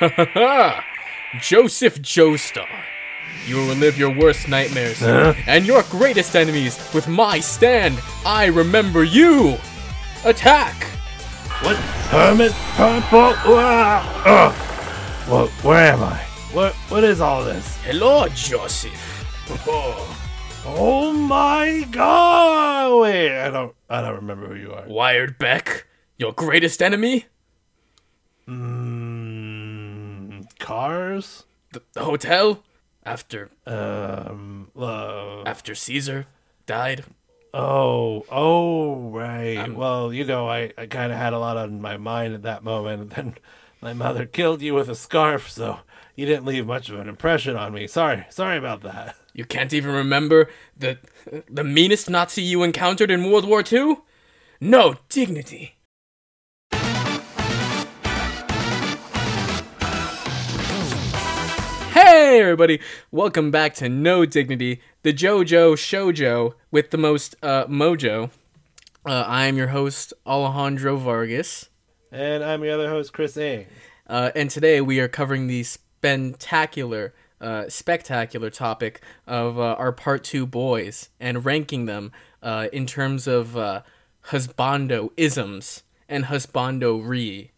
Joseph Joestar. You will relive your worst nightmares and your greatest enemies with my stand. I remember you. Attack! What? Hermit? Purple? Ah, ugh. What? Where am I? What? What is all this? Hello, Joseph. Oh, oh my God! Wait, I don't. I don't remember who you are. Wired Beck, your greatest enemy? Mm, cars? The, the hotel? After Um. Uh, after Caesar died? oh. Oh. Right. I'm- well, you know, I, I kind of had a lot on my mind at that moment, and then my mother killed you with a scarf, so you didn't leave much of an impression on me. Sorry. Sorry about that. You can't even remember the the meanest Nazi you encountered in World War II? No dignity. Hey everybody, welcome back to No Dignity, the JoJo Shoujo with the most uh, mojo. Uh, I am your host Alejandro Vargas. And I'm your other host, Chris A. Uh, and today we are covering the spectacular, uh, spectacular topic of uh, our part two boys and ranking them uh, in terms of uh, husbando isms and husbando re.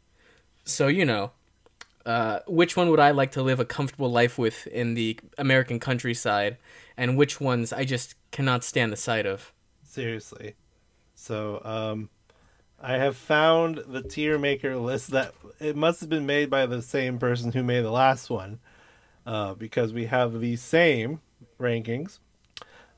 So you know, uh, which one would I like to live a comfortable life with in the American countryside, and which ones I just cannot stand the sight of. Seriously. So, um, I have found the tier maker list that it must have been made by the same person who made the last one, uh, because we have the same rankings.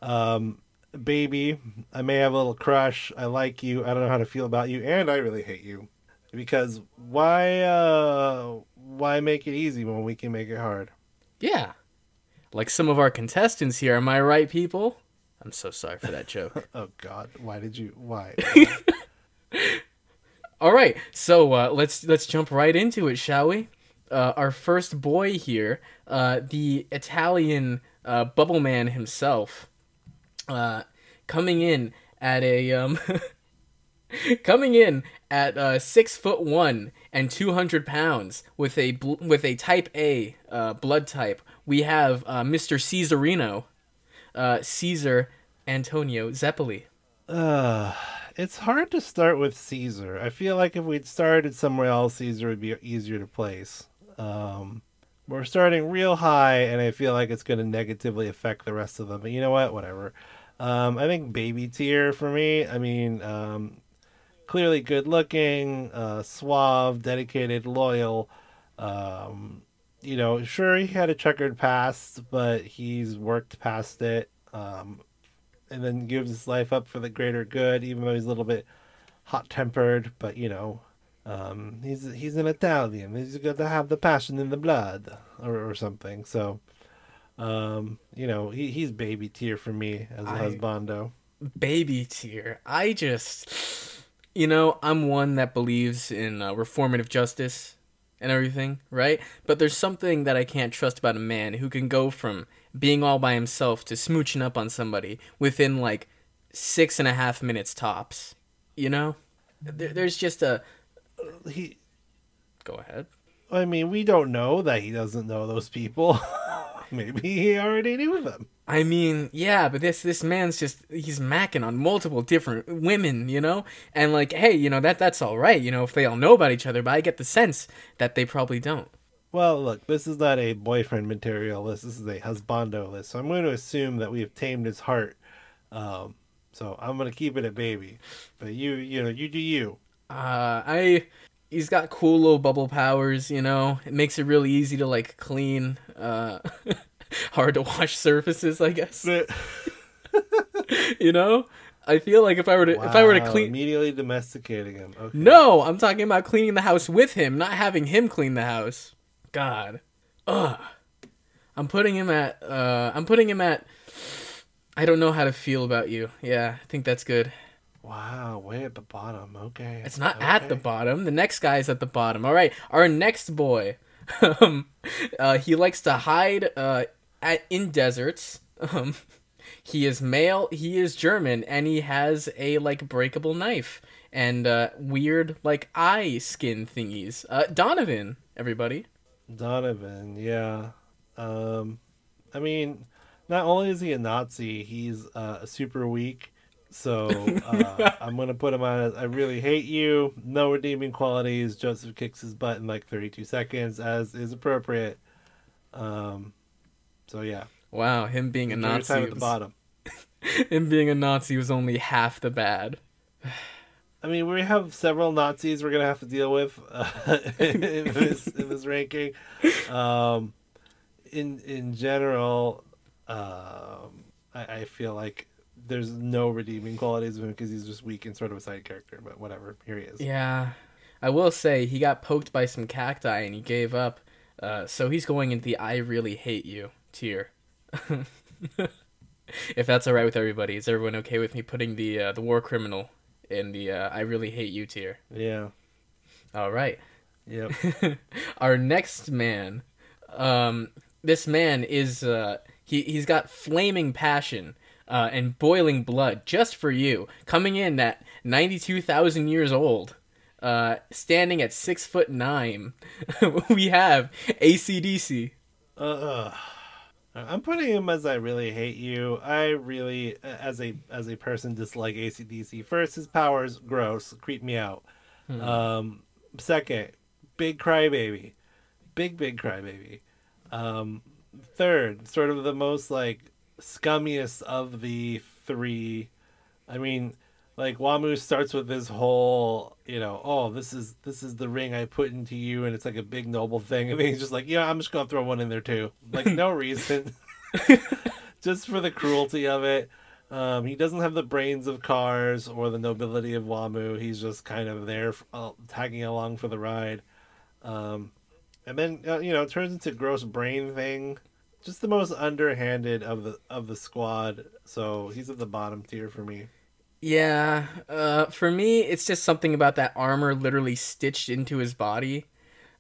Um, baby, I may have a little crush. I like you. I don't know how to feel about you, and I really hate you. Because why, uh, why make it easy when we can make it hard? Yeah, like some of our contestants here. Am I right, people? I'm so sorry for that joke. Oh God, why did you? Why? All right, so uh, let's let's jump right into it, shall we? Uh, our first boy here, uh, the Italian uh, Bubble Man himself, uh, coming in at a um, coming in at uh, six foot one and two hundred pounds with a bl- with a Type A uh, blood type. We have uh, Mr. Caesarino, uh, Caesar Antonio Zeppeli. Uh, it's hard to start with Caesar. I feel like if we'd started somewhere else, Caesar would be easier to place. Um, we're starting real high, and I feel like it's going to negatively affect the rest of them. But you know what? Whatever. Um, I think baby tier for me. I mean, um, clearly good looking, uh, suave, dedicated, loyal. Um, you know, sure he had a checkered past, but he's worked past it. Um, and then gives his life up for the greater good, even though he's a little bit hot tempered. But you know, um, he's he's an Italian. He's got to have the passion in the blood, or, or something. So, um, you know, he, he's baby tier for me as a I- husbando. baby tier. I just, you know, I'm one that believes in uh, reformative justice and everything, right? But there's something that I can't trust about a man who can go from being all by himself to smooching up on somebody within like six and a half minutes tops. You know, there, there's just a. He, Go ahead. I mean, we don't know that he doesn't know those people. Maybe he already knew them. I mean, yeah, but this this man's just he's macking on multiple different women, you know? And like, hey, you know, that that's all right, you know, if they all know about each other, but I get the sense that they probably don't. Well, look, this is not a boyfriend material list. This is a husbando list. So I'm going to assume that we have tamed his heart. Um, so I'm going to keep it a baby. But you, you know, you do you. Uh I he's got cool little bubble powers, you know. It makes it really easy to like clean uh hard to wash surfaces, I guess. you know? I feel like if I were to if I were to clean immediately domesticating him. Okay. No, I'm talking about cleaning the house with him, not having him clean the house. God. Ugh. I'm putting him at uh I'm putting him at I don't know how to feel about you. Yeah, I think that's good. Wow, way at the bottom. Okay. It's not at the bottom. The next guy's at the bottom. All right. Our next boy. um uh he likes to hide uh at in deserts. Um he is male, he is German, and he has a like breakable knife and uh weird like eye skin thingies. Uh Donovan, everybody. Donovan, yeah. Um, I mean, not only is he a Nazi, he's uh, super weak. So uh, I'm gonna put him on. As, I really hate you. No redeeming qualities. Joseph kicks his butt in like 32 seconds, as is appropriate. Um, so yeah. Wow, him being a Nazi. time at the bottom. him being a Nazi was only half the bad. I mean, we have several Nazis we're gonna have to deal with uh, in this in this ranking. Um, in in general, um, I, I feel like there's no redeeming qualities of him because he's just weak and sort of a side character. But whatever, here he is. Yeah, I will say he got poked by some cacti and he gave up. Uh, so he's going into the "I really hate you" tier. if that's all right with everybody, is everyone okay with me putting the uh, the war criminal in the uh, "I really hate you" tier? Yeah. All right. Yep. Our next man, um, this man is uh, he he's got flaming passion uh, and boiling blood just for you. Coming in at ninety two thousand years old, uh, standing at six foot nine, we have ACDC. Uh, uh, I'm putting him as I really hate you. I really, as a as a person, dislike ACDC. First, his powers gross, creep me out. Um, second, big crybaby, big big crybaby. Um, third, sort of the most like scummiest of the three. I mean, like Wamuu starts with this whole, you know, oh, this is this is the ring I put into you, and it's like a big noble thing, and then he's just like, yeah, I'm just gonna throw one in there too, like no reason, just for the cruelty of it. Um, he doesn't have the brains of Cars or the nobility of Wamuu. He's just kind of there, uh, tagging along for the ride. Um, and then uh, you know, it turns into gross brain thing. Just the most underhanded of the of the squad. So he's at the bottom tier for me. Yeah, uh, for me, it's just something about that armor literally stitched into his body,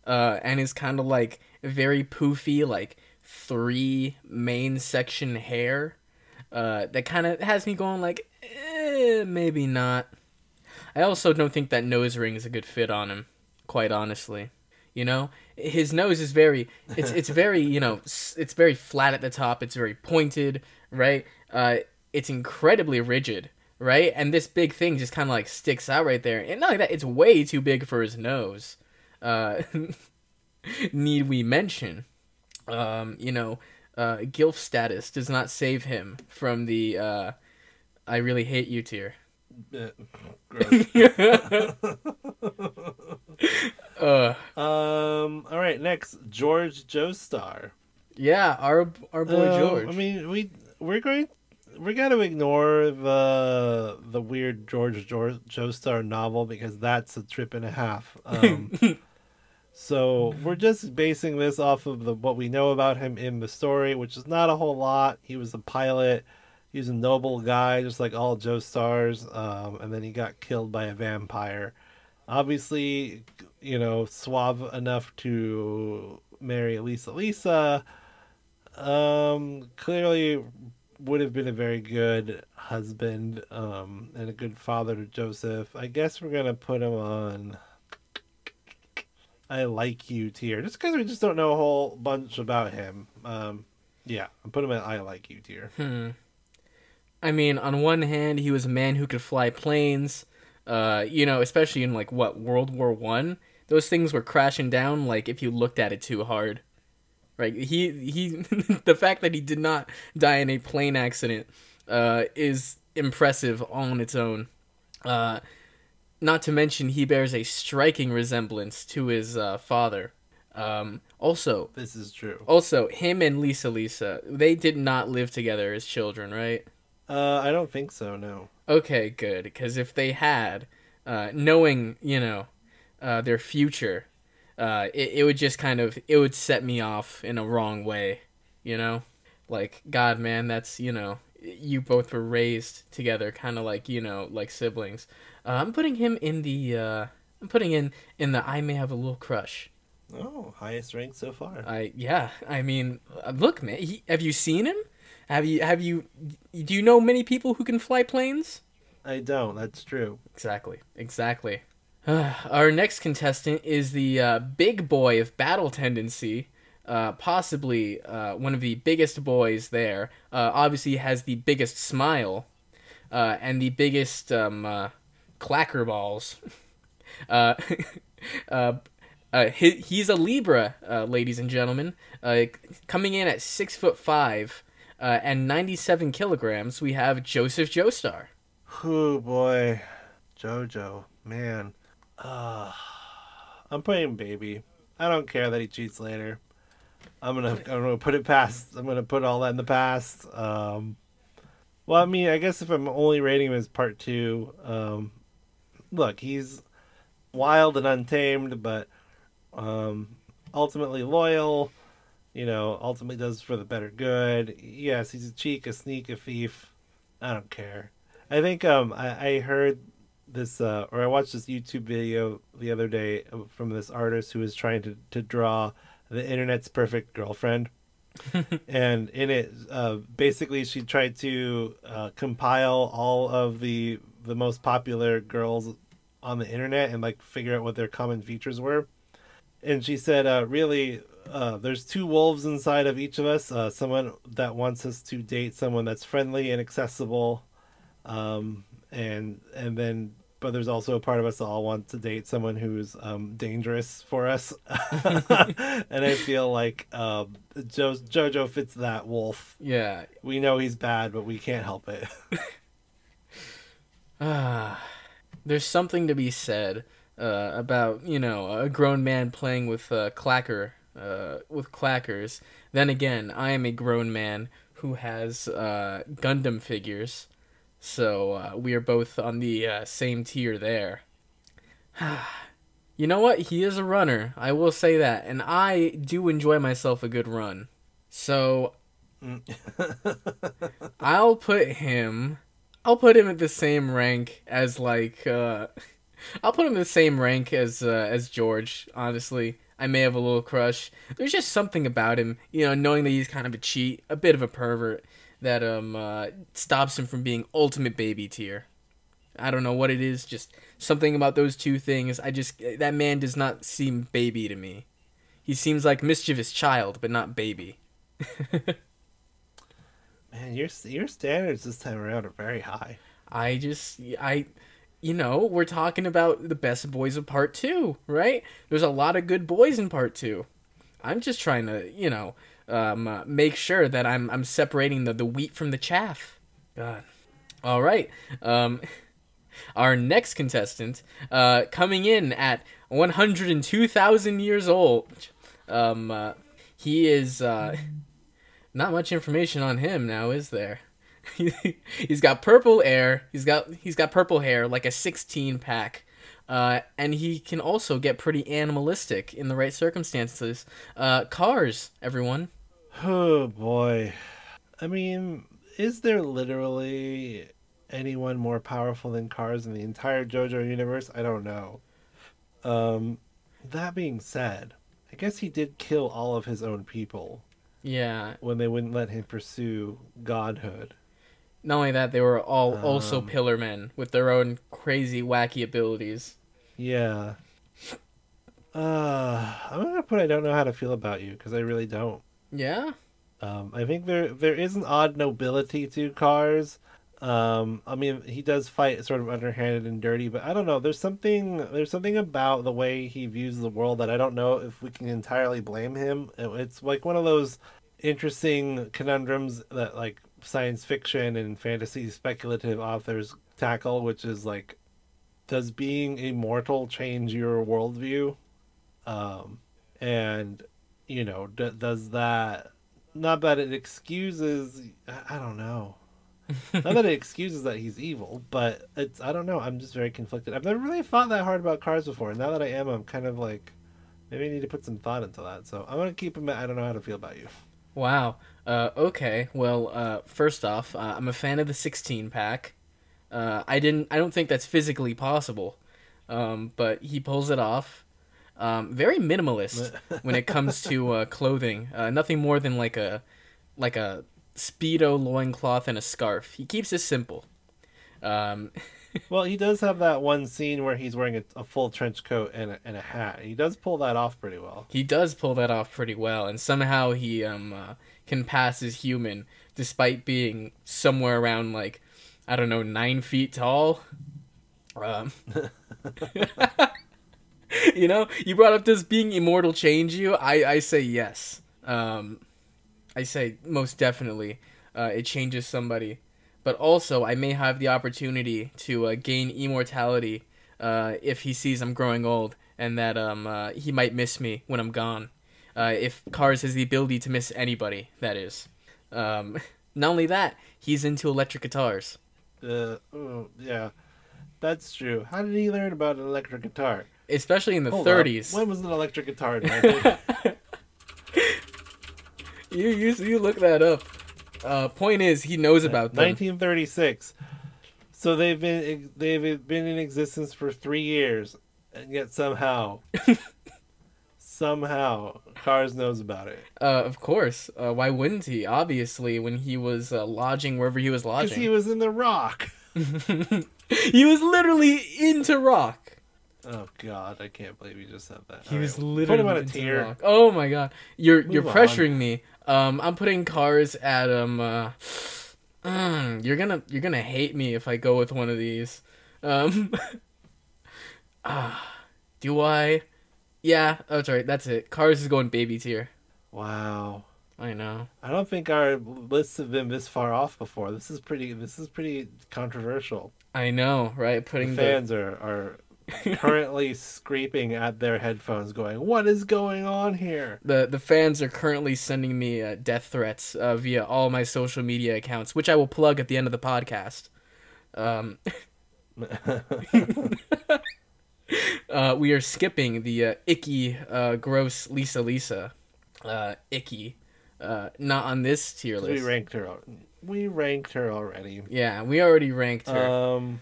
uh, and his kind of like very poofy, like three main section hair, uh, that kind of has me going like, eh, maybe not. I also don't think that nose ring is a good fit on him, quite honestly. You know, his nose is very, it's it's very, you know it's very flat at the top. It's very pointed, right? Uh, it's incredibly rigid, right? And this big thing just kind of like sticks out right there. And not like that, it's way too big for his nose. Uh, need we mention? Um, you know, uh, gilf status does not save him from the uh, "I really hate you" tier. Uh. Um. All right. Next, George Joestar. yeah, our our boy Uh, George. I mean, we we're going. We got to ignore the the weird George George Joestar novel because that's a trip and a half. Um, so we're just basing this off of the what we know about him in the story, which is not a whole lot. He was a pilot. He was a noble guy, just like all Joestars. Um, and then he got killed by a vampire. Obviously, you know, suave enough to marry Lisa Lisa. Um, clearly would have been a very good husband um, and a good father to Joseph. I guess we're gonna put him on. I like you tier, just because we just don't know a whole bunch about him. Um, yeah, I'm putting him at I like you tier. Hmm. I mean, on one hand, he was a man who could fly planes. Uh, you know, especially in like what World War One, those things were crashing down. Like if you looked at it too hard, right? He he, the fact that he did not die in a plane accident, uh, is impressive on its own. Uh, not to mention he bears a striking resemblance to his uh, father. Um, also, This is true. also him and Lisa Lisa, they did not live together as children, right? Uh, I don't think so. No. Okay, good. Because if they had, uh, knowing you know, uh, their future, uh, it, it would just kind of it would set me off in a wrong way, you know, like God, man, that's you know, you both were raised together, kind of like you know, like siblings. Uh, I'm putting him in the, uh, I'm putting in in the I may have a little crush. Oh, highest rank so far. I yeah, I mean, uh, look, man, he, have you seen him? Have you have you do you know many people who can fly planes? I don't. That's true. Exactly. Exactly. our next contestant is the uh, big boy of battle tendency, uh, possibly uh, one of the biggest boys there. Uh, obviously, has the biggest smile uh, and the biggest um, uh, clacker balls. uh, uh, uh, he, he's a Libra, uh, ladies and gentlemen. Uh, coming in at six foot five uh, and ninety seven kilograms, we have Joseph Joestar. Oh boy, JoJo, man. Uh, I'm playing baby. I don't care that he cheats later. I'm gonna I'm gonna put it past. I'm gonna put all that in the past. Um, well, I mean, I guess if I'm only rating him as part two, um, look, he's wild and untamed, but um, ultimately loyal. You know, ultimately does for the better good. Yes, he's a cheek, a sneak, a thief. I don't care. I think um, I, I heard this, uh, or I watched this YouTube video the other day from this artist who was trying to, to draw the internet's perfect girlfriend. and in it, uh, basically, she tried to uh, compile all of the the most popular girls on the internet and like figure out what their common features were. And she said, uh, really, uh, there's two wolves inside of each of us. Uh, someone that wants us to date someone that's friendly and accessible, um, and and then but there's also a part of us that all want to date someone who's um, dangerous for us. and I feel like um, jo- JoJo fits that wolf. Yeah. We know he's bad, but we can't help it. Ah, there's something to be said uh, about you know a grown man playing with uh, clacker uh, with clackers. Then again, I am a grown man who has uh, Gundam figures, so uh, we are both on the uh, same tier there. you know what? He is a runner. I will say that, and I do enjoy myself a good run. So I'll put him. I'll put him at the same rank as like. Uh, I'll put him in the same rank as uh, as George. Honestly, I may have a little crush. There's just something about him, you know, knowing that he's kind of a cheat, a bit of a pervert, that um uh, stops him from being ultimate baby tier. I don't know what it is, just something about those two things. I just that man does not seem baby to me. He seems like mischievous child, but not baby. Man, your your standards this time around are very high. I just I you know, we're talking about the best boys of part 2, right? There's a lot of good boys in part 2. I'm just trying to, you know, um, uh, make sure that I'm I'm separating the, the wheat from the chaff. God. All right. Um, our next contestant, uh, coming in at 102,000 years old. Um, uh, he is uh, not much information on him now, is there? he's got purple hair. He's got he's got purple hair like a 16 pack. Uh, and he can also get pretty animalistic in the right circumstances. Uh, cars, everyone. Oh boy. I mean, is there literally anyone more powerful than Cars in the entire JoJo universe? I don't know. Um, that being said, I guess he did kill all of his own people Yeah. when they wouldn't let him pursue godhood. Not only that, they were all also Um. pillar men with their own crazy, wacky abilities. Yeah. Uh, I'm gonna put I don't know how to feel about you because I really don't. Yeah. Um, I think there there is an odd nobility to Cars. Um, I mean, he does fight sort of underhanded and dirty, but I don't know. There's something there's something about the way he views the world that I don't know if we can entirely blame him. It's like one of those interesting conundrums that like science fiction and fantasy speculative authors tackle, which is like, does being immortal change your worldview? Um, and you know, d- does that not that it excuses I- I don't know. not that it excuses that he's evil, but it's I don't know. I'm just very conflicted. I've never really thought that hard about cars before. and Now that I am, I'm kind of like maybe I need to put some thought into that. So I'm gonna keep him. I don't know how to feel about you. Wow. Uh, okay. Well, uh, first off, uh, I'm a fan of the 16 pack. Uh, I didn't. I don't think that's physically possible, um, but he pulls it off. Um, very minimalist when it comes to uh, clothing. Uh, nothing more than like a like a speedo loincloth and a scarf. He keeps it simple. Um, Well, he does have that one scene where he's wearing a, a full trench coat and a, and a hat. He does pull that off pretty well. he does pull that off pretty well, and somehow he um uh, can pass as human despite being somewhere around like I don't know nine feet tall. Um, you know, you brought up does being immortal change you? I I say yes. Um, I say most definitely. Uh, it changes somebody, but also I may have the opportunity to uh, gain immortality uh, if he sees I'm growing old and that um uh, he might miss me when I'm gone. Uh, if Cars has the ability to miss anybody, that is. Um, not only that, he's into electric guitars. Uh, oh, yeah, that's true. How did he learn about an electric guitar? especially in the Hold up. 30s. When was an electric guitar invented? You you you look that up. Uh, point is, he knows about them. 1936. So they've been they've been in existence for three years, and yet somehow, somehow, Cars knows about it Uh, of course. Uh, why wouldn't he? Obviously, when he was uh, lodging wherever he was lodging. because he was in the Rock. he was literally into rock. Oh God, I can't believe you just said that. He All was right, literally put him on a tier. rock. Oh my god, you're you're Move on. pressuring me. Um, I'm putting cars at um. Uh, mm, you're gonna you're gonna hate me if I go with one of these. Um. ah, do I? Yeah, that's right. That's it. Cars is going baby tier. Wow. I know. I don't think our lists have been this far off before. This is pretty. This is pretty controversial. I know, right? Putting the, fans are are currently scraping at their headphones, going, "What is going on here?" the the fans are currently sending me uh, death threats uh, via all my social media accounts, which I will plug at the end of the podcast. Um, uh, we are skipping the uh, icky, uh, gross Lisa Lisa, uh, icky, uh, not on this tier list. we ranked her. We ranked her already. yeah, we already ranked her. Um,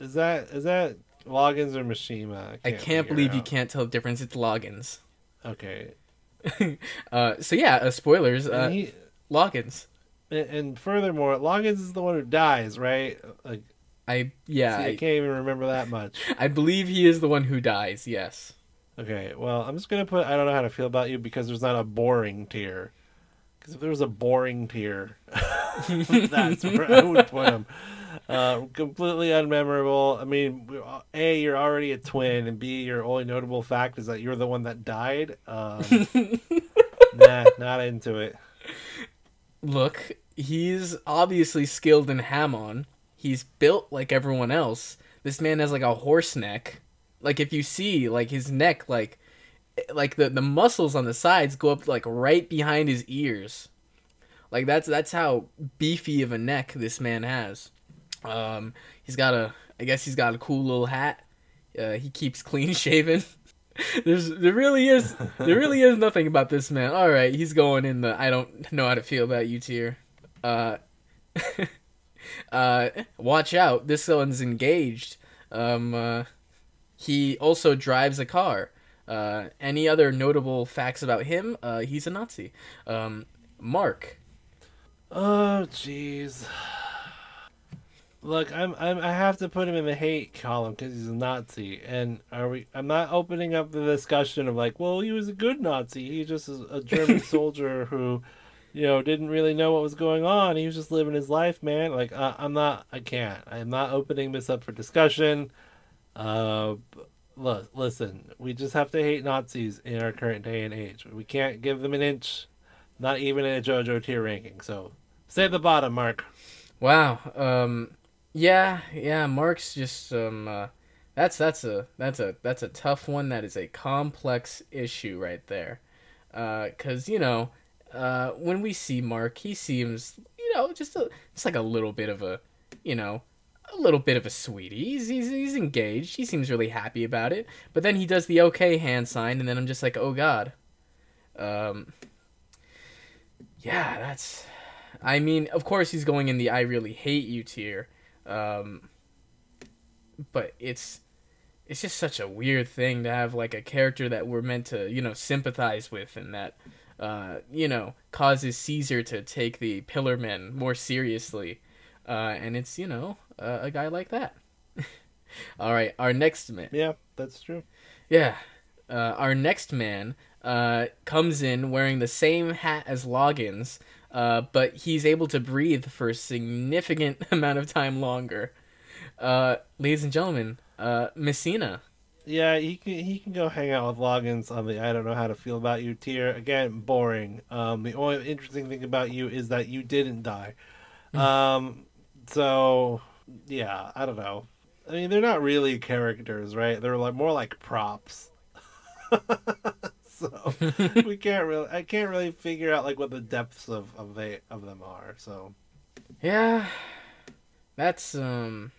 is that is that Loggins or Mishima? I can't figure believe you can't tell the difference. It's Loggins. Okay. uh, so yeah, uh, spoilers. Uh, he, Loggins. and, and furthermore, Loggins is the one who dies, right? Like, I yeah, see, I I, can't even remember that much. I believe he is the one who dies. Yes. Okay, well, I'm just gonna put. I don't know how to feel about you because there's not a boring tier. Because if there was a boring tier, that's where I would put him. Uh, completely unmemorable. I mean, a you're already a twin, and b your only notable fact is that you're the one that died. Um, nah, not into it. Look, he's obviously skilled in Hamon. He's built like everyone else. This man has like a horse neck. Like if you see like his neck like like the the muscles on the sides go up like right behind his ears. Like that's that's how beefy of a neck this man has. Um he's got a I guess he's got a cool little hat. Uh, he keeps clean shaven. There's there really is there really is nothing about this man. All right, he's going in the I don't know how to feel about you tier. Uh, uh, watch out, this one's engaged. Um, uh, he also drives a car. Uh, any other notable facts about him? Uh, he's a Nazi. Um, Mark. Oh, jeez. Look, I'm, I'm I have to put him in the hate column because he's a Nazi, and are we? I'm not opening up the discussion of like, well, he was a good Nazi. He just is a German soldier who, you know, didn't really know what was going on. He was just living his life, man. Like, uh, I'm not. I can't. I'm not opening this up for discussion. Uh, look, listen. We just have to hate Nazis in our current day and age. We can't give them an inch, not even in a JoJo tier ranking. So, stay at the bottom, Mark. Wow. Um, yeah, yeah. Mark's just um. Uh, that's that's a that's a that's a tough one. That is a complex issue right there. Uh, cause you know, uh, when we see Mark, he seems you know just a just like a little bit of a, you know, a little bit of a sweetie. He's he's he's engaged. He seems really happy about it. But then he does the okay hand sign, and then I'm just like, oh god. Um. Yeah, that's. I mean, of course he's going in the I really hate you tier. Um, but it's it's just such a weird thing to have like a character that we're meant to, you know, sympathize with and that uh, you know, causes Caesar to take the Pillar Men more seriously. uh, and it's you know uh, a guy like that. All right, our next man. Yeah, that's true. Yeah, uh, our next man uh, comes in wearing the same hat as Loggins, uh, but he's able to breathe for a significant amount of time longer. Uh, ladies and gentlemen, uh, Messina. Yeah, he can he can go hang out with Loggins on the I don't know how to feel about you tier. Again, boring. Um, the only interesting thing about you is that you didn't die. um, so yeah, I don't know. I mean, they're not really characters, right? They're like more like props. so we can't really, I can't really figure out like what the depths of of they of them are. So Yeah, that's um,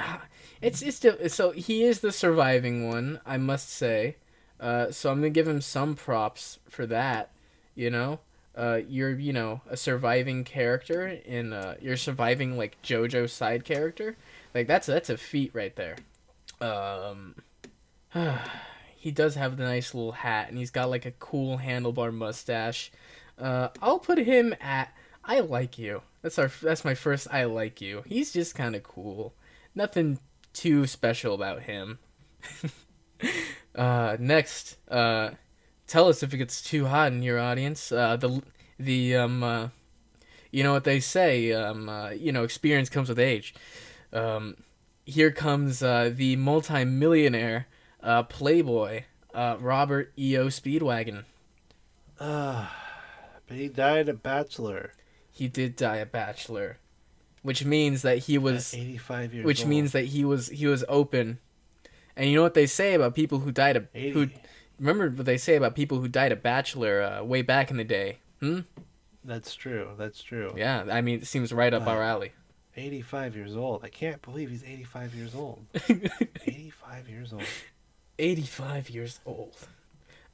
it's it's still so he is the surviving one, I must say. Uh, so I'm gonna give him some props for that. You know, uh, you're you know a surviving character in uh, you're surviving like JoJo side character. Like that's that's a feat right there. Um, he does have the nice little hat, and he's got like a cool handlebar mustache. Uh, I'll put him at I like you. That's our that's my first I like you. He's just kind of cool. Nothing too special about him. uh, next, uh, tell us if it gets too hot in your audience. Uh, the the um, uh, you know what they say. Um, uh, you know, experience comes with age. Um, here comes uh, the multi-millionaire uh, playboy uh, Robert E.O. Speedwagon. uh but he died a bachelor. He did die a bachelor, which means that he was, at 85 years which old. means that he was he was open. And you know what they say about people who died a 80. who remember what they say about people who died a bachelor uh, way back in the day. Hmm. That's true. That's true. Yeah, I mean it seems right up Wow. our alley. 85 years old. I can't believe he's 85 years old. 85 years old. 85 years old.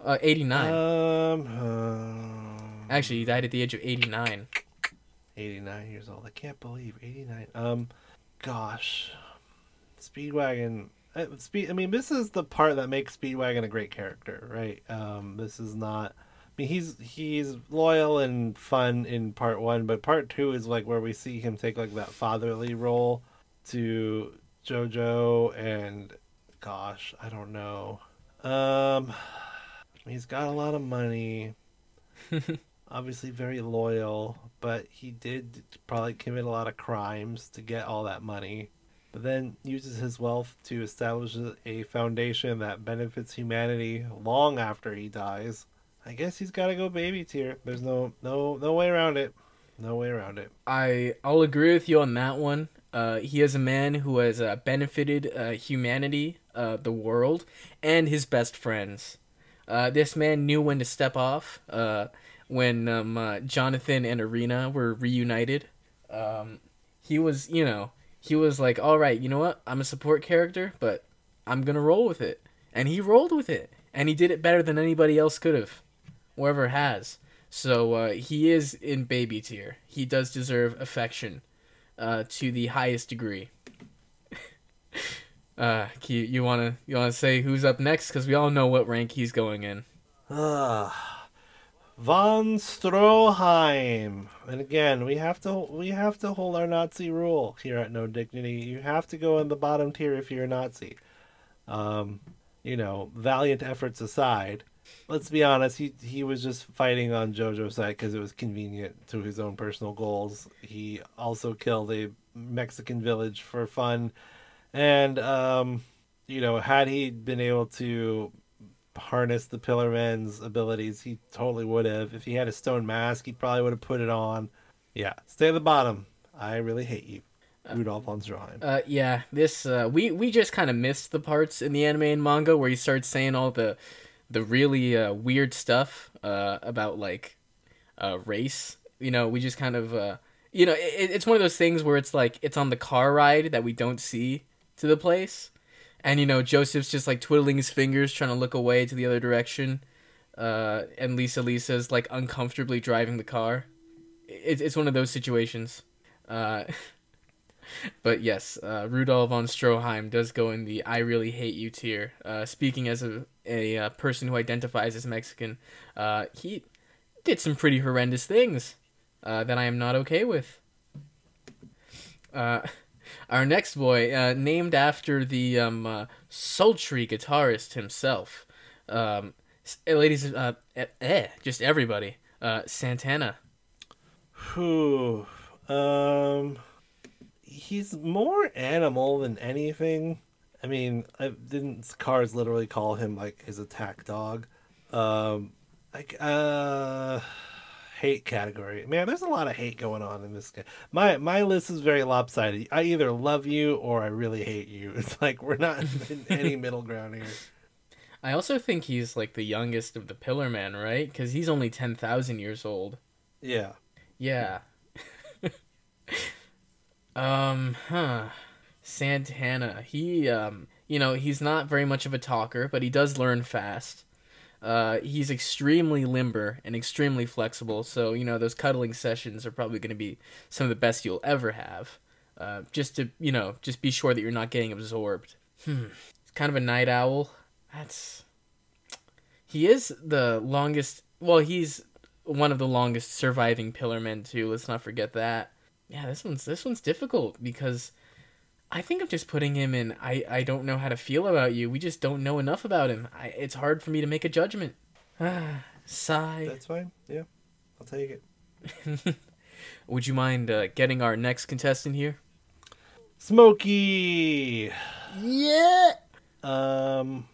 Uh, 89. Um, uh, Actually, he died at the age of 89. 89 years old. I can't believe 89. Um, gosh, Speedwagon. uh, Speed. I mean, this is the part that makes Speedwagon a great character, right? Um, this is not. I mean, he's he's loyal and fun in part one, but part two is like where we see him take like that fatherly role to JoJo, and gosh, I don't know. Um, he's got a lot of money obviously very loyal, but he did probably commit a lot of crimes to get all that money. But then uses his wealth to establish a foundation that benefits humanity long after he dies. I guess he's got to go baby tier. There's no no no way around it. No way around it. I I'll agree with you on that one. Uh, he is a man who has uh, benefited uh, humanity, uh, the world, and his best friends. Uh, this man knew when to step off. When um, uh, Jonathan and Erina were reunited, um, he was you know he was like, all right, you know what? I'm a support character, but I'm gonna roll with it, and he rolled with it, and he did it better than anybody else could have, or ever has. So uh, he is in baby tier. He does deserve affection uh, to the highest degree. uh, you, you wanna you wanna say who's up next? Because we all know what rank he's going in. Von Stroheim. And again, we have to we have to hold our Nazi rule here at No Dignity. You have to go in the bottom tier if you're a Nazi. Um, you know, valiant efforts aside, let's be honest. He he was just fighting on JoJo's side because it was convenient to his own personal goals. He also killed a Mexican village for fun, and um, you know, had he been able to harness the Pillar Man's abilities, he totally would have. If he had a stone mask, he probably would have put it on. Yeah, stay at the bottom. I really hate you, Rudolph von. Uh, yeah, this uh, we we just kind of missed the parts in the anime and manga where he starts saying all the the really uh, weird stuff uh, about like uh, race. You know, we just kind of uh, you know it, it's one of those things where it's like it's on the car ride that we don't see to the place, and you know Joseph's just like twiddling his fingers trying to look away to the other direction, uh, and Lisa Lisa's like uncomfortably driving the car. It, it's one of those situations. Uh, but yes, uh, Rudolf von Stroheim does go in the "I really hate you" tier. Uh, speaking as a a uh, person who identifies as Mexican, uh, he did some pretty horrendous things uh, that I am not okay with. Uh, our next boy, uh, named after the um, uh, sultry guitarist himself. Um, eh, ladies, uh, eh, eh, just everybody. Uh, Santana. Whew. Um, he's more animal than anything. I mean, I didn't cars literally call him like his attack dog. Um, like uh, hate category. Man, there's a lot of hate going on in this guy. My my list is very lopsided. I either love you or I really hate you. It's like we're not in any middle ground here. I also think he's like the youngest of the Pillar Men, right? Because he's only 10,000 years old. Yeah. Yeah. um, huh. Santana. He, um, you know, he's not very much of a talker, but he does learn fast. Uh, he's extremely limber and extremely flexible, so, you know, those cuddling sessions are probably going to be some of the best you'll ever have. Uh, just to, you know, just be sure that you're not getting absorbed. Hmm. He's kind of a night owl. That's. He is the longest. Well, he's one of the longest surviving pillar men too. Let's not forget that. Yeah, this one's this one's difficult because I think I'm just putting him in. I I don't know how to feel about you. We just don't know enough about him. I, it's hard for me to make a judgment. Ah, sigh. That's fine. Yeah. I'll take it. Would you mind uh, getting our next contestant here? Smokey. Yeah. Um,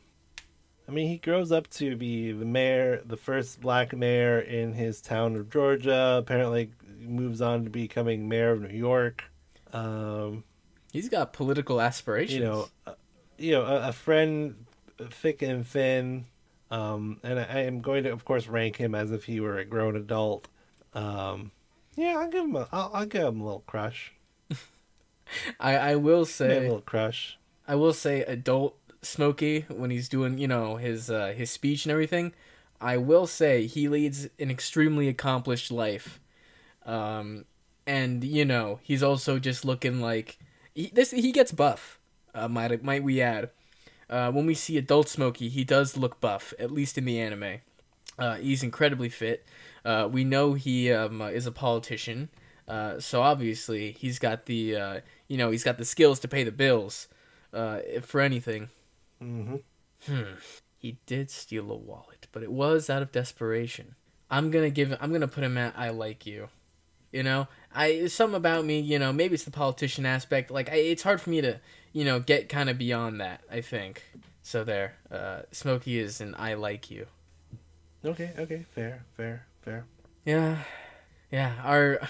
I mean, he grows up to be the mayor, the first black mayor in his town of Georgia. Apparently, moves on to becoming mayor of New York. Um, He's got political aspirations. you know, uh, you know, a, a friend, thick and thin. Um, and I, I am going to, of course, rank him as if he were a grown adult. Um, yeah, I'll give him a, I'll, I'll give him a little crush. I I will Maybe a say little crush. I will say adult Smokey when he's doing you know his uh, his speech and everything. I will say he leads an extremely accomplished life, um, and you know he's also just looking like he, this. He gets buff. Uh, might might we add? Uh, when we see adult Smokey, he does look buff, at least in the anime. Uh, he's incredibly fit. Uh, we know he um, uh, is a politician, uh, so obviously he's got the uh, you know he's got the skills to pay the bills uh, for anything. hmm He did steal a wallet, but it was out of desperation. I'm gonna give. I'm gonna put him at I like you. You know, I some about me. You know, maybe it's the politician aspect. Like, I, it's hard for me to you know get kind of beyond that. I think so. There, uh, Smokey is and I like you. Okay, okay, fair, fair, fair. Yeah, yeah. Our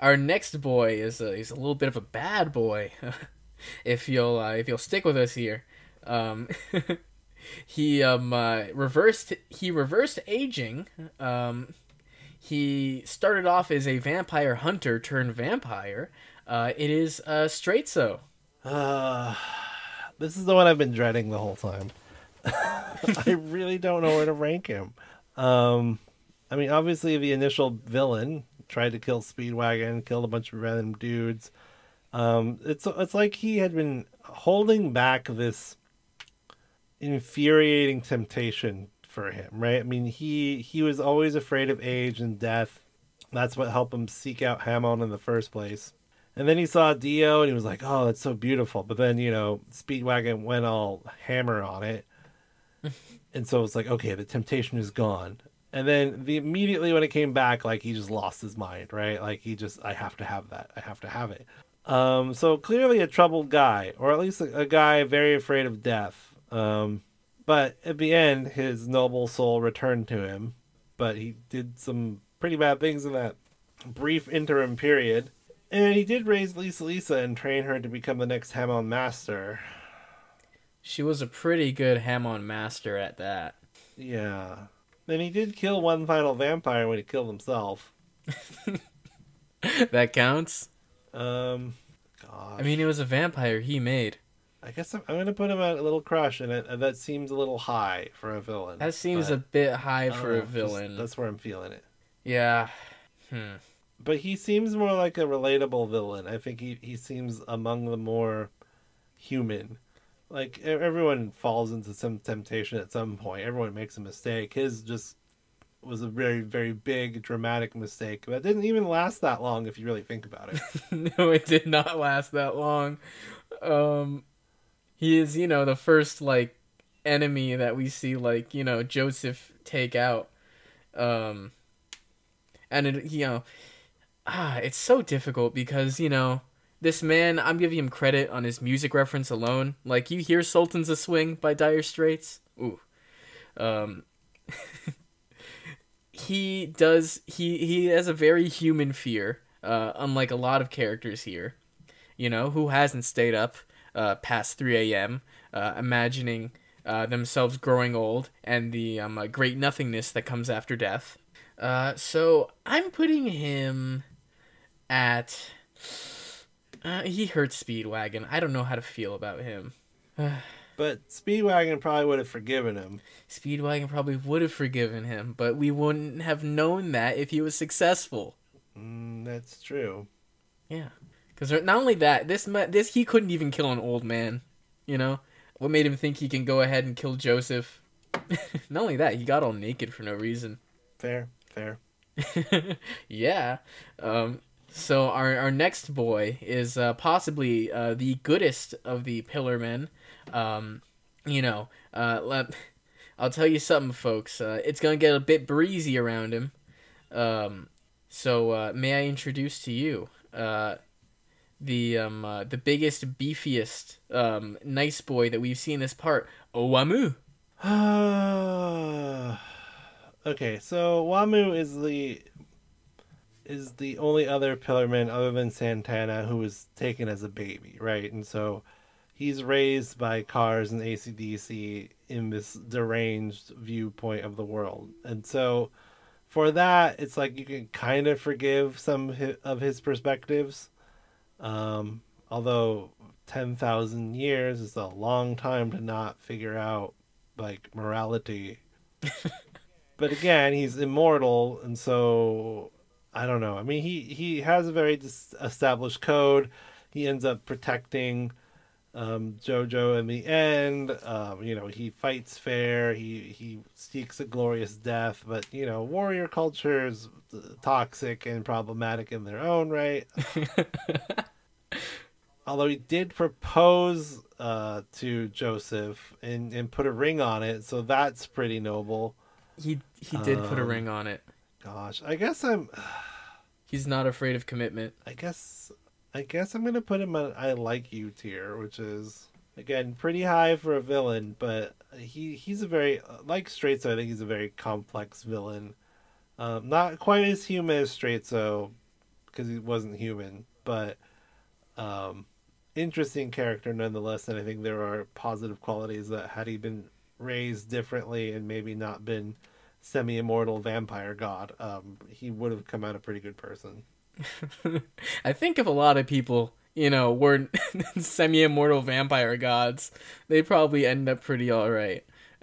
our next boy is a, he's a little bit of a bad boy. if you'll uh, if you'll stick with us here, um, he um uh, reversed he reversed aging. Um, he started off as a vampire hunter turned vampire. Uh, it is uh, Straizo. Uh, this is the one I've been dreading the whole time. I really don't know where to rank him. Um, I mean, obviously the initial villain tried to kill Speedwagon, killed a bunch of random dudes. Um, it's it's like he had been holding back this infuriating temptation for him, right? I mean, he he was always afraid of age and death. That's what helped him seek out Hamon in the first place. And then he saw Dio and he was like, "Oh, that's so beautiful." But then, you know, Speedwagon went all hammer on it. and so it's like, "Okay, the temptation is gone." And then the immediately when it came back, like he just lost his mind, right? Like he just I have to have that. I have to have it. Um so clearly a troubled guy, or at least a, a guy very afraid of death. Um but at the end his noble soul returned to him, but he did some pretty bad things in that brief interim period. And he did raise Lisa Lisa and train her to become the next Hamon master. She was a pretty good Hamon master at that. Yeah. Then he did kill one final vampire when he killed himself. that counts. Um, gosh. I mean, it was a vampire he made. I guess I'm, I'm gonna put him at a little crush, and, it, that seems a little high for a villain. That seems a bit high for know, a just- villain. that's where I'm feeling it. Yeah. Hmm. But he seems more like a relatable villain. I think he, he seems among the more human. Like everyone falls into some temptation at some point. Everyone makes a mistake. His just was a very very big dramatic mistake that didn't even last that long if you really think about it. no, it did not last that long. Um, he is, you know, the first like enemy that we see like you know Joseph take out. Um, and it, you know, ah, it's so difficult because you know this man. I'm giving him credit on his music reference alone. Like you hear "Sultans of Swing" by Dire Straits. Ooh, um, he does. He he has a very human fear. Uh, unlike a lot of characters here, you know, who hasn't stayed up uh, past 3 a.m. Uh, imagining uh, themselves growing old and the um, uh, great nothingness that comes after death. Uh, so I'm putting him at. Uh, he hurts Speedwagon. I don't know how to feel about him. but Speedwagon probably would have forgiven him. Speedwagon probably would have forgiven him, but we wouldn't have known that if he was successful. Mm, that's true. Yeah, because not only that, this this he couldn't even kill an old man. You know, what made him think he can go ahead and kill Joseph? Not only that, he got all naked for no reason. Fair, fair. yeah. Um, so our our next boy is uh, possibly uh, the goodest of the Pillar Men. Um, you know, uh, let, I'll tell you something, folks. Uh, it's gonna get a bit breezy around him. Um, so uh, may I introduce to you uh, the um uh, the biggest beefiest um nice boy that we've seen this part owamu. Okay so Wamuu is the is the only other pillarman other than santana who was taken as a baby right? And so he's raised by Kars and acdc in this deranged viewpoint of the world. And so for that it's like you can kind of forgive some of his perspectives um, although 10,000 years is a long time to not figure out like morality. but again, he's immortal and so I don't know. I mean, he he has a very established code. He ends up protecting um, Jojo in the end. Um, you know, he fights fair. He he seeks a glorious death. But you know, warrior culture is toxic and problematic in their own right. although he did propose uh, to Joseph and, and put a ring on it, so that's pretty noble. He he did um, put a um, ring on it. Gosh, I guess I'm. He's not afraid of commitment. I guess I guess I'm gonna put him on I like you tier, which is again pretty high for a villain, but he he's a very like Straizo. I think he's a very complex villain. Um, not quite as human as Straizo, because he wasn't human, but um, interesting character nonetheless, and I think there are positive qualities that had he been raised differently and maybe not been semi-immortal vampire god, um, he would have come out a pretty good person. I think if a lot of people, you know, were semi-immortal vampire gods, they probably end up pretty all right.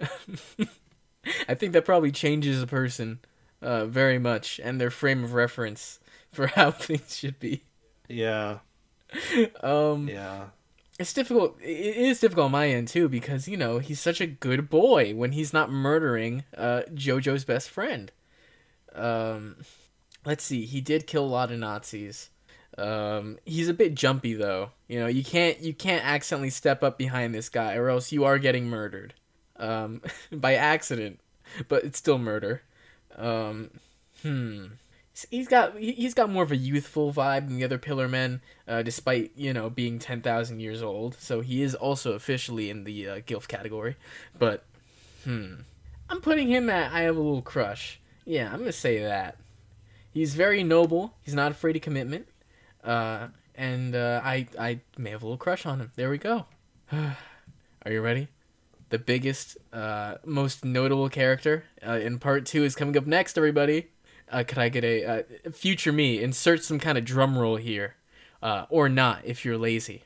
I think that probably changes a person uh, very much and their frame of reference for how things should be. Yeah, um, yeah. It's difficult. It is difficult on my end too because you know he's such a good boy when he's not murdering uh, Jojo's best friend. Um, let's see. He did kill a lot of Nazis. Um, he's a bit jumpy though. You know, you can't you can't accidentally step up behind this guy or else you are getting murdered. Um, by accident, but it's still murder. Um, hmm he's got he's got more of a youthful vibe than the other Pillar Men, uh, despite you know being ten thousand years old. So he is also officially in the uh, Gilf category. But hmm, I'm putting him at I have a little crush. Yeah, I'm gonna say that. He's very noble. He's not afraid of commitment. Uh, and uh, I I may have a little crush on him. There we go. Are you ready? The biggest, uh, most notable character uh, in part two is coming up next. Everybody uh, could I get a uh, future me insert some kind of drum roll here, uh, or not if you're lazy.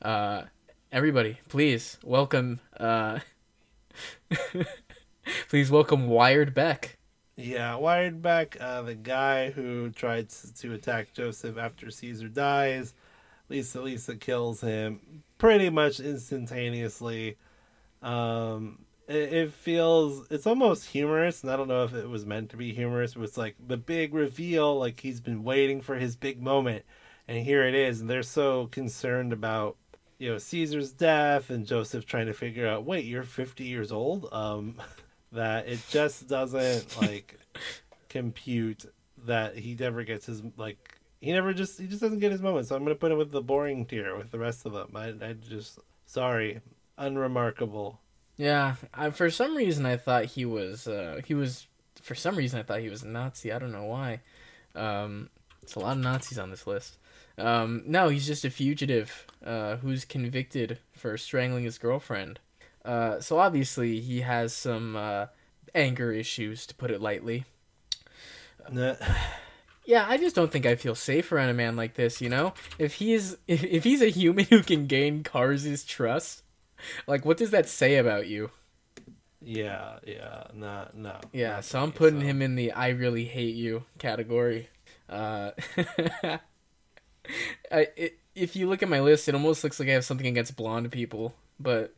Uh, everybody, please welcome. Uh, please welcome Wired Beck. Yeah, Wired Beck uh, the guy who tried to attack Joseph after Caesar dies. Lisa Lisa kills him pretty much instantaneously. Um, it, it feels it's almost humorous, and I don't know if it was meant to be humorous. But it's like the big reveal, like he's been waiting for his big moment, and here it is. And they're so concerned about you know Caesar's death and Joseph trying to figure out, wait, you're 50 years old, um, that it just doesn't like compute that he never gets his like he never just he just doesn't get his moment. So I'm gonna put him with the boring tier with the rest of them. I I just sorry, unremarkable. Yeah, I, for some reason I thought he was uh, he was for some reason I thought he was a Nazi. I don't know why. Um, it's a lot of Nazis on this list. Um, no, he's just a fugitive uh, who's convicted for strangling his girlfriend. Uh, so obviously he has some uh, anger issues, to put it lightly. Nah. Yeah, I just don't think I feel safe around a man like this. You know, if he's if, if he's a human who can gain Kars' trust, like what does that say about you? Yeah, yeah, no, no. Yeah, not so I'm putting so. him in the I really hate you category. Uh, I, it, if you look at my list, it almost looks like I have something against blonde people, but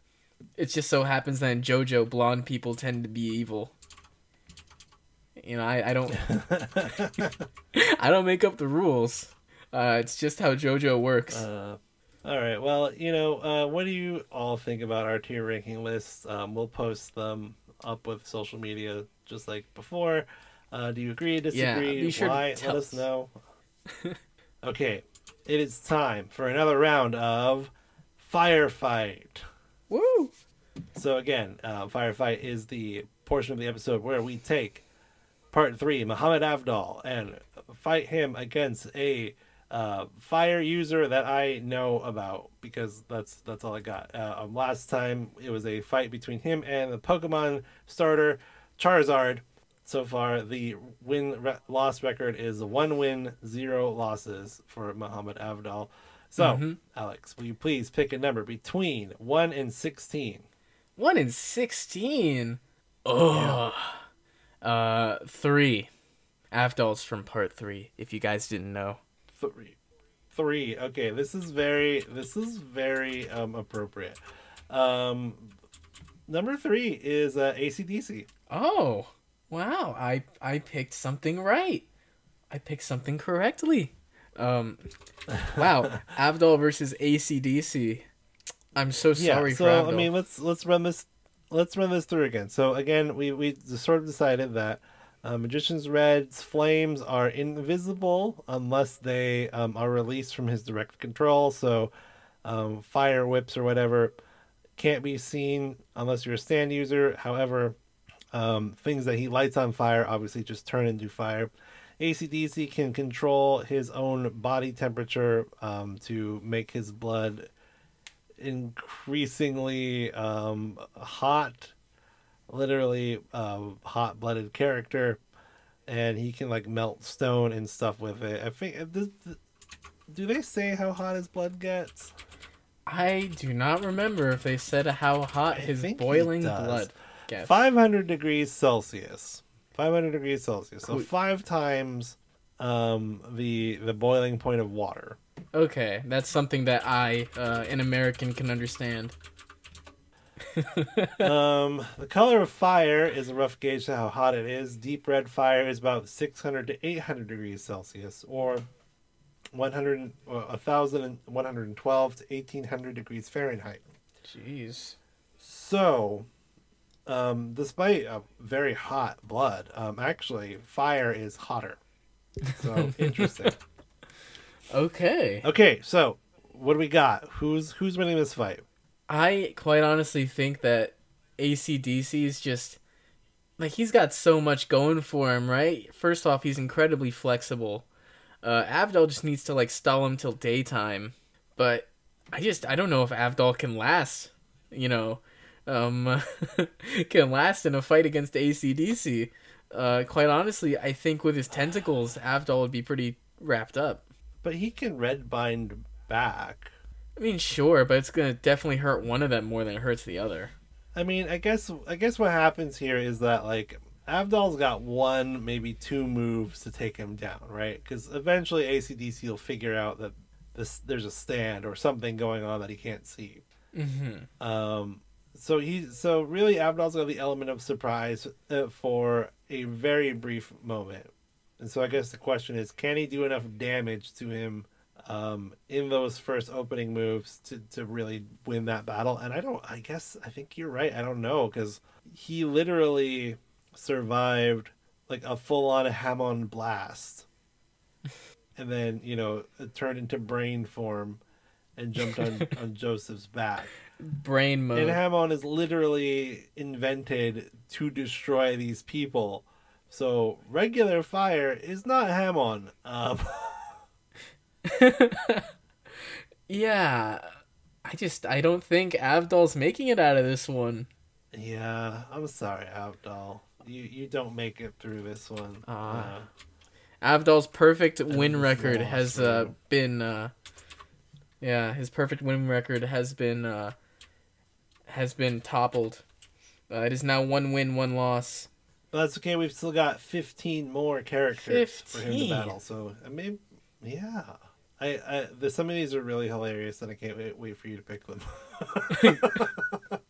it just so happens that in JoJo, blonde people tend to be evil. You know, I, I don't I don't make up the rules. Uh, it's just how JoJo works. Uh, all right. Well, you know, uh, what do you all think about our tier ranking lists? Um, we'll post them up with social media just like before. Uh, do you agree? Disagree? be sure to Why? Let us. know. okay, it is time for another round of firefight. Woo! So again, uh, firefight is the portion of the episode where we take part three, Muhammad Avdol, and fight him against a uh, fire user that I know about because that's that's all I got. Uh, um, last time it was a fight between him and the Pokemon starter Charizard. So far, the win re- loss record is one win, zero losses for Muhammad Avdol. So, Mhm. Alex, will you please pick a number between one and sixteen? One in sixteen. Ugh. Uh, three. Avdol's from part three. If you guys didn't know. Three. Three. Okay, this is very this is very um appropriate. Um number three is uh ACDC. Oh, wow! I I picked something right. I picked something correctly. Um, wow! Avdol versus ACDC. I'm so sorry yeah, so I mean let's let's run this let's run this through again. So again we we sort of decided that uh, Magician's Red's flames are invisible unless they um, are released from his direct control. So um, fire whips or whatever can't be seen unless you're a stand user. However, um, things that he lights on fire obviously just turn into fire. ACDC can control his own body temperature um, to make his blood increasingly um, hot, literally uh, hot blooded character, and he can like melt stone and stuff with it. I think. Does, do they say how hot his blood gets? I do not remember if they said how hot I his boiling blood gets. 500 degrees Celsius. 500 degrees Celsius. So five times um, the the boiling point of water. Okay, that's something that I, uh, an American, can understand. um, the color of fire is a rough gauge to how hot it is. Deep red fire is about 600 to 800 degrees Celsius, or 100, well, 1,112 to 1,800 degrees Fahrenheit. Jeez. So, um, despite a very hot blood, um, actually, fire is hotter. So interesting. Okay. okay, so what do we got? Who's who's winning this fight? I quite honestly think that ACDC is just like he's got so much going for him, right? First off, he's incredibly flexible. Uh, Avdol just needs to like stall him till daytime, but I just I don't know if Avdol can last. You know, um, can last in a fight against ACDC. Uh, quite honestly, I think with his tentacles, Avdol would be pretty wrapped up. But he can red bind back. I mean, sure, but it's gonna definitely hurt one of them more than it hurts the other. I mean, I guess I guess what happens here is that like Avdol's got one, maybe two moves to take him down, right? Because eventually ACDC will figure out that this there's a stand or something going on that he can't see. Mm-hmm. Um, so he so really Avdol's got the element of surprise uh, for a very brief moment, and so I guess the question is, can he do enough damage to him um, in those first opening moves to to really win that battle? And I don't. I guess I think you're right. I don't know because he literally survived like a full on Hamon blast, and then you know turned into brain form and jumped on on Joseph's back. Brain mode. And Hamon is literally invented to destroy these people. So regular fire is not Hamon. Um, yeah, I just I don't think Avdol's making it out of this one. yeah, I'm sorry, Avdol. You you don't make it through this one. Ah. Uh, Avdol's perfect win record has uh, been uh, yeah, his perfect win record has been uh, has been toppled. Uh, it is now one win, one loss. but that's okay. We've still got 15 more characters for him to battle. So I mean, yeah. I, I the, some of these are really hilarious, and I can't wait, wait for you to pick them.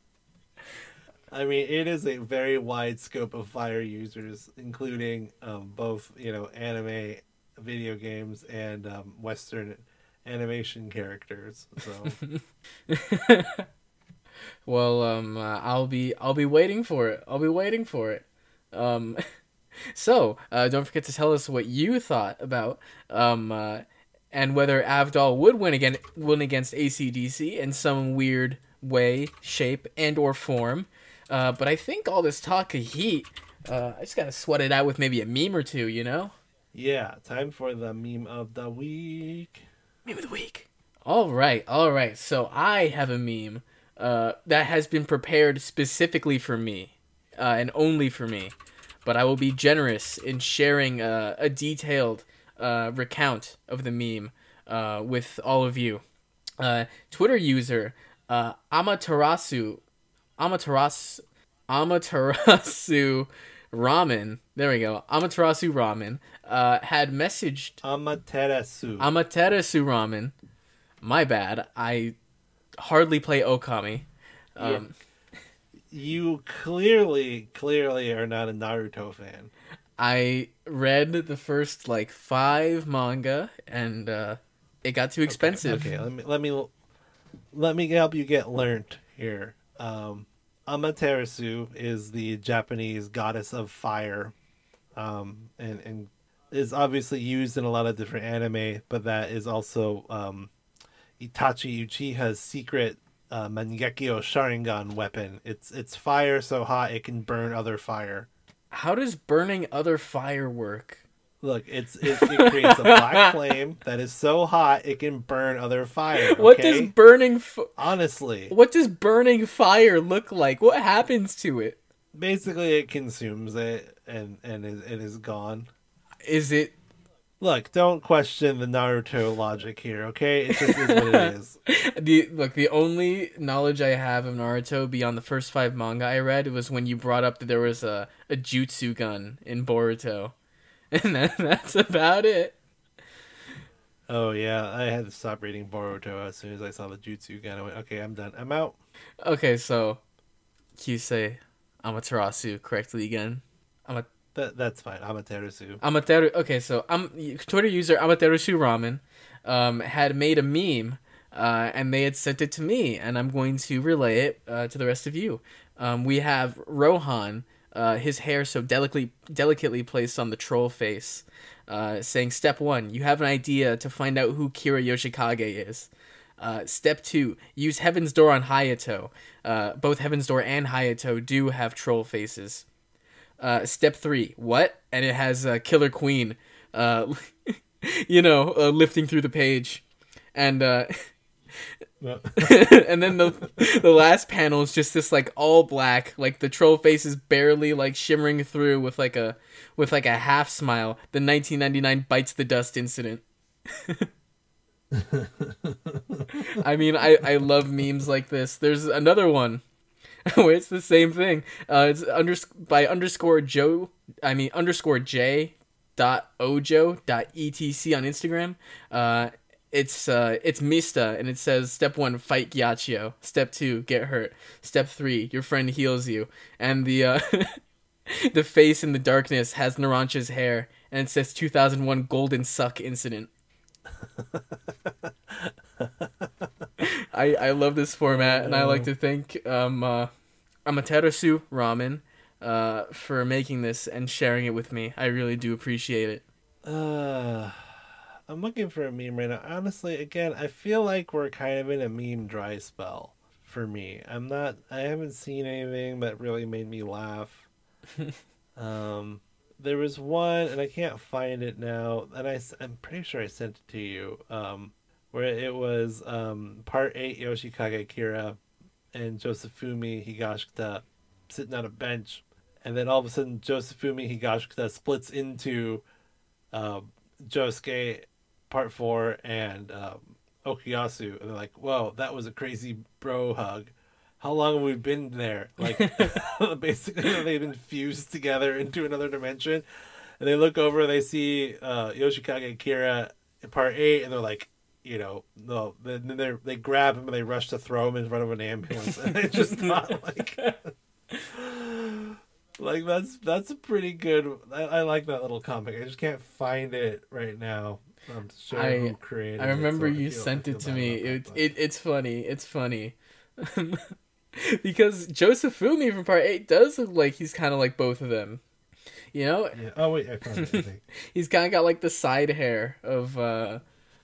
I mean, it is a very wide scope of fire users, including um, both you know anime, video games, and um, Western animation characters. So Well, um, uh, I'll be I'll be waiting for it. I'll be waiting for it. Um, so uh, don't forget to tell us what you thought about um, uh, and whether Avdol would win again win against ACDC in some weird way, shape, and or form. Uh, but I think all this talk of heat, uh, I just gotta sweat it out with maybe a meme or two, you know. yeah, time for the meme of the week. Meme of the week. All right, all right. So I have a meme uh, that has been prepared specifically for me uh, and only for me, but I will be generous in sharing uh, a detailed uh, recount of the meme uh, with all of you. Uh, Twitter user uh, Amaterasu, Amaterasu, Amaterasu Ramen. There we go. Amaterasu Ramen uh, had messaged Amaterasu. Amaterasu Ramen. My bad. I hardly play Okami. Um, you clearly, clearly are not a Naruto fan. I read the first like five manga, and uh, it got too expensive. Okay, let me let me let me help you get learned here. Um, Amaterasu is the Japanese goddess of fire, um, and and is obviously used in a lot of different anime, but that is also um, Itachi Uchiha's secret uh, Mangekyo Sharingan weapon. It's it's fire so hot it can burn other fire. How does burning other fire work? Look, it's it, it creates a black flame that is so hot it can burn other fire. Okay? What does burning f- honestly? what does burning fire look like? What happens to it? Basically, it consumes it and and is, it is gone. Is it Look, don't question the Naruto logic here, okay? It just is what it is. the look? The only knowledge I have of Naruto beyond the first five manga I read was when you brought up that there was a, a jutsu gun in Boruto, and that, that's about it. Oh yeah, I had to stop reading Boruto as soon as I saw the Jutsu gun. I went, okay, I'm done. I'm out. Okay, so you say Amaterasu correctly again. Ama- That that's fine. Amaterasu. Amateru. Okay, so um, Twitter user Amaterasu Ramen um, had made a meme, uh, and they had sent it to me, and I'm going to relay it uh, to the rest of you. Um, we have Rohan, uh, his hair so delicately delicately placed on the troll face, uh, saying, "Step one, you have an idea to find out who Kira Yoshikage is." Uh, step two, use Heaven's Door on Hayato. Uh, both Heaven's Door and Hayato do have troll faces. Uh, step three, what? And it has uh, Killer Queen, uh, you know, uh, lifting through the page, and uh, and then the the last panel is just this like all black, like the troll face is barely like shimmering through with like a with like a half smile. The 1999 bites the dust incident. I mean, I I love memes like this. There's another one it's the same thing. Uh, it's under by underscore Joe. I mean underscore J dot ojo dot etc on Instagram. Uh, it's uh it's Mista and it says step one fight Ghiaccio, step two get hurt, step three your friend heals you, and the uh, the face in the darkness has Narancia's hair and it says 2001 Golden Suck incident. I I love this format and I like to thank um uh, Amaterasu Ramen uh for making this and sharing it with me. I really do appreciate it. Uh, I'm looking for a meme right now. Honestly, again, I feel like we're kind of in a meme dry spell for me. I'm not. I haven't seen anything that really made me laugh. um, there was one, and I can't find it now. And I, I'm pretty sure I sent it to you. Um, where it was um part eight Yoshikage Kira and Josefumi Higashikata sitting on a bench, and then all of a sudden Josefumi Higashikata splits into um, Josuke part four and um, Okuyasu, and they're like, "Whoa, that was a crazy bro hug." How long have we been there? Like, basically, they've been fused together into another dimension. And they look over, and they see uh, Yoshikage Kira in part eight, and they're like, you know, no. Then they they grab him and they rush to throw him in front of an ambulance, and it's just not like. like that's that's a pretty good. I, I, like that little comic. I just can't find it right now. I'm sure I, who created. I remember it, so you I feel, sent it to me. It, that, it it's funny. It's funny. because Josefumi from part eight does look like he's kind of like both of them. You know, yeah. Oh wait, I found it. He's kind of got like the side hair of uh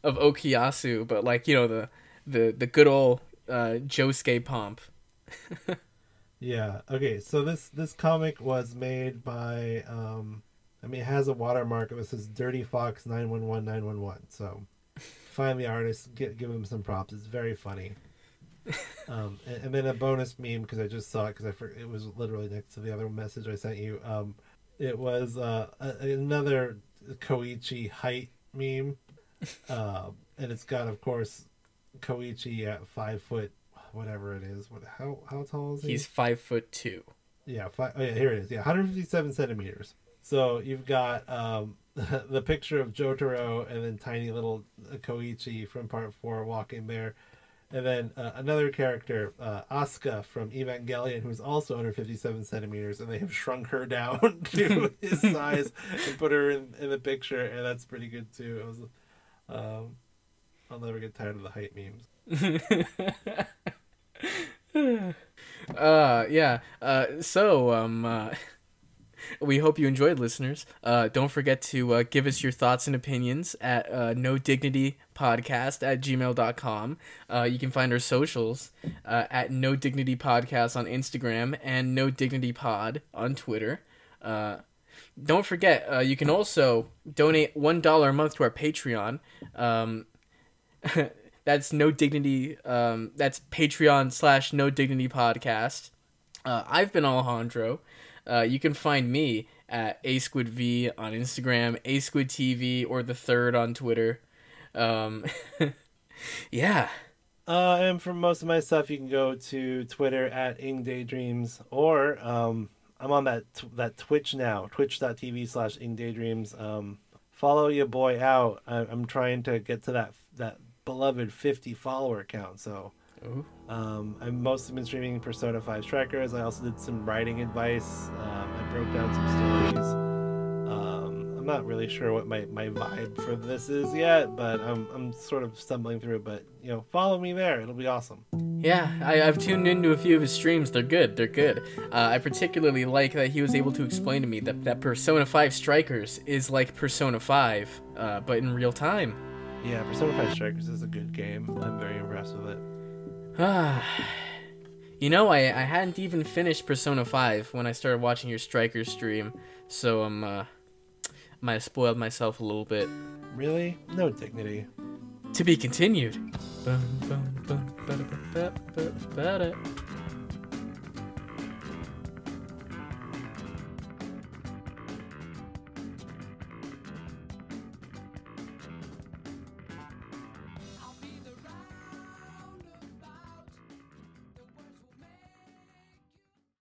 of Okuyasu, but like you know the the the good old uh Josuke pomp. Yeah. Okay. So this this comic was made by. um I mean, it has a watermark. It was says "Dirty Fox nine one one nine one one." So, find the artist, get, give him some props. It's very funny. um, and, and then a bonus meme because I just saw it because I for, it was literally next to the other message I sent you. Um, it was uh, a, another Koichi height meme, uh, and it's got of course Koichi at five foot, whatever it is. What how how tall is he? He's five foot two. Yeah, five, oh yeah, here it is. Yeah, 157 centimeters. So you've got um, the picture of Jotaro and then tiny little Koichi from part four walking there. And then uh, another character, uh, Asuka from Evangelion, who's also 157 centimeters, and they have shrunk her down to his size and put her in, in the picture, and that's pretty good too. It was, um, I'll never get tired of the height memes. uh yeah uh so um uh we hope you enjoyed listeners. Uh don't forget to uh, give us your thoughts and opinions at uh, no dignity podcast at gmail.com uh you can find our socials uh, at no dignity podcast on instagram and no dignity pod on twitter. Uh don't forget uh, you can also donate one dollar a month to our patreon. Um that's no dignity um that's patreon slash no dignity podcast. Uh, i've been alejandro. Uh, you can find me at a squid v on instagram a squid tv or the third on twitter. Um yeah. Uh, and for most of my stuff, you can go to Twitter at Ing Daydreams, or um, I'm on that t- that Twitch now, twitch.tv slash Ing Daydreams. Um, follow your boy out. I- I'm trying to get to that that beloved 50 follower count. So um, I've mostly been streaming Persona 5 Strikers. I also did some writing advice. Um, I broke down some stories. I'm not really sure what my, my vibe for this is yet, but I'm, I'm sort of stumbling through. But, you know, follow me there. It'll be awesome. Yeah, I, I've tuned into a few of his streams. They're good. They're good. Uh, I particularly like that he was able to explain to me that, that Persona 5 Strikers is like Persona 5, uh, but in real time. Yeah, Persona 5 Strikers is a good game. I'm very impressed with it. Ah, you know, I, I hadn't even finished Persona 5 when I started watching your Strikers stream, so I'm, uh, might have spoiled myself a little bit. Really? No dignity. To be continued.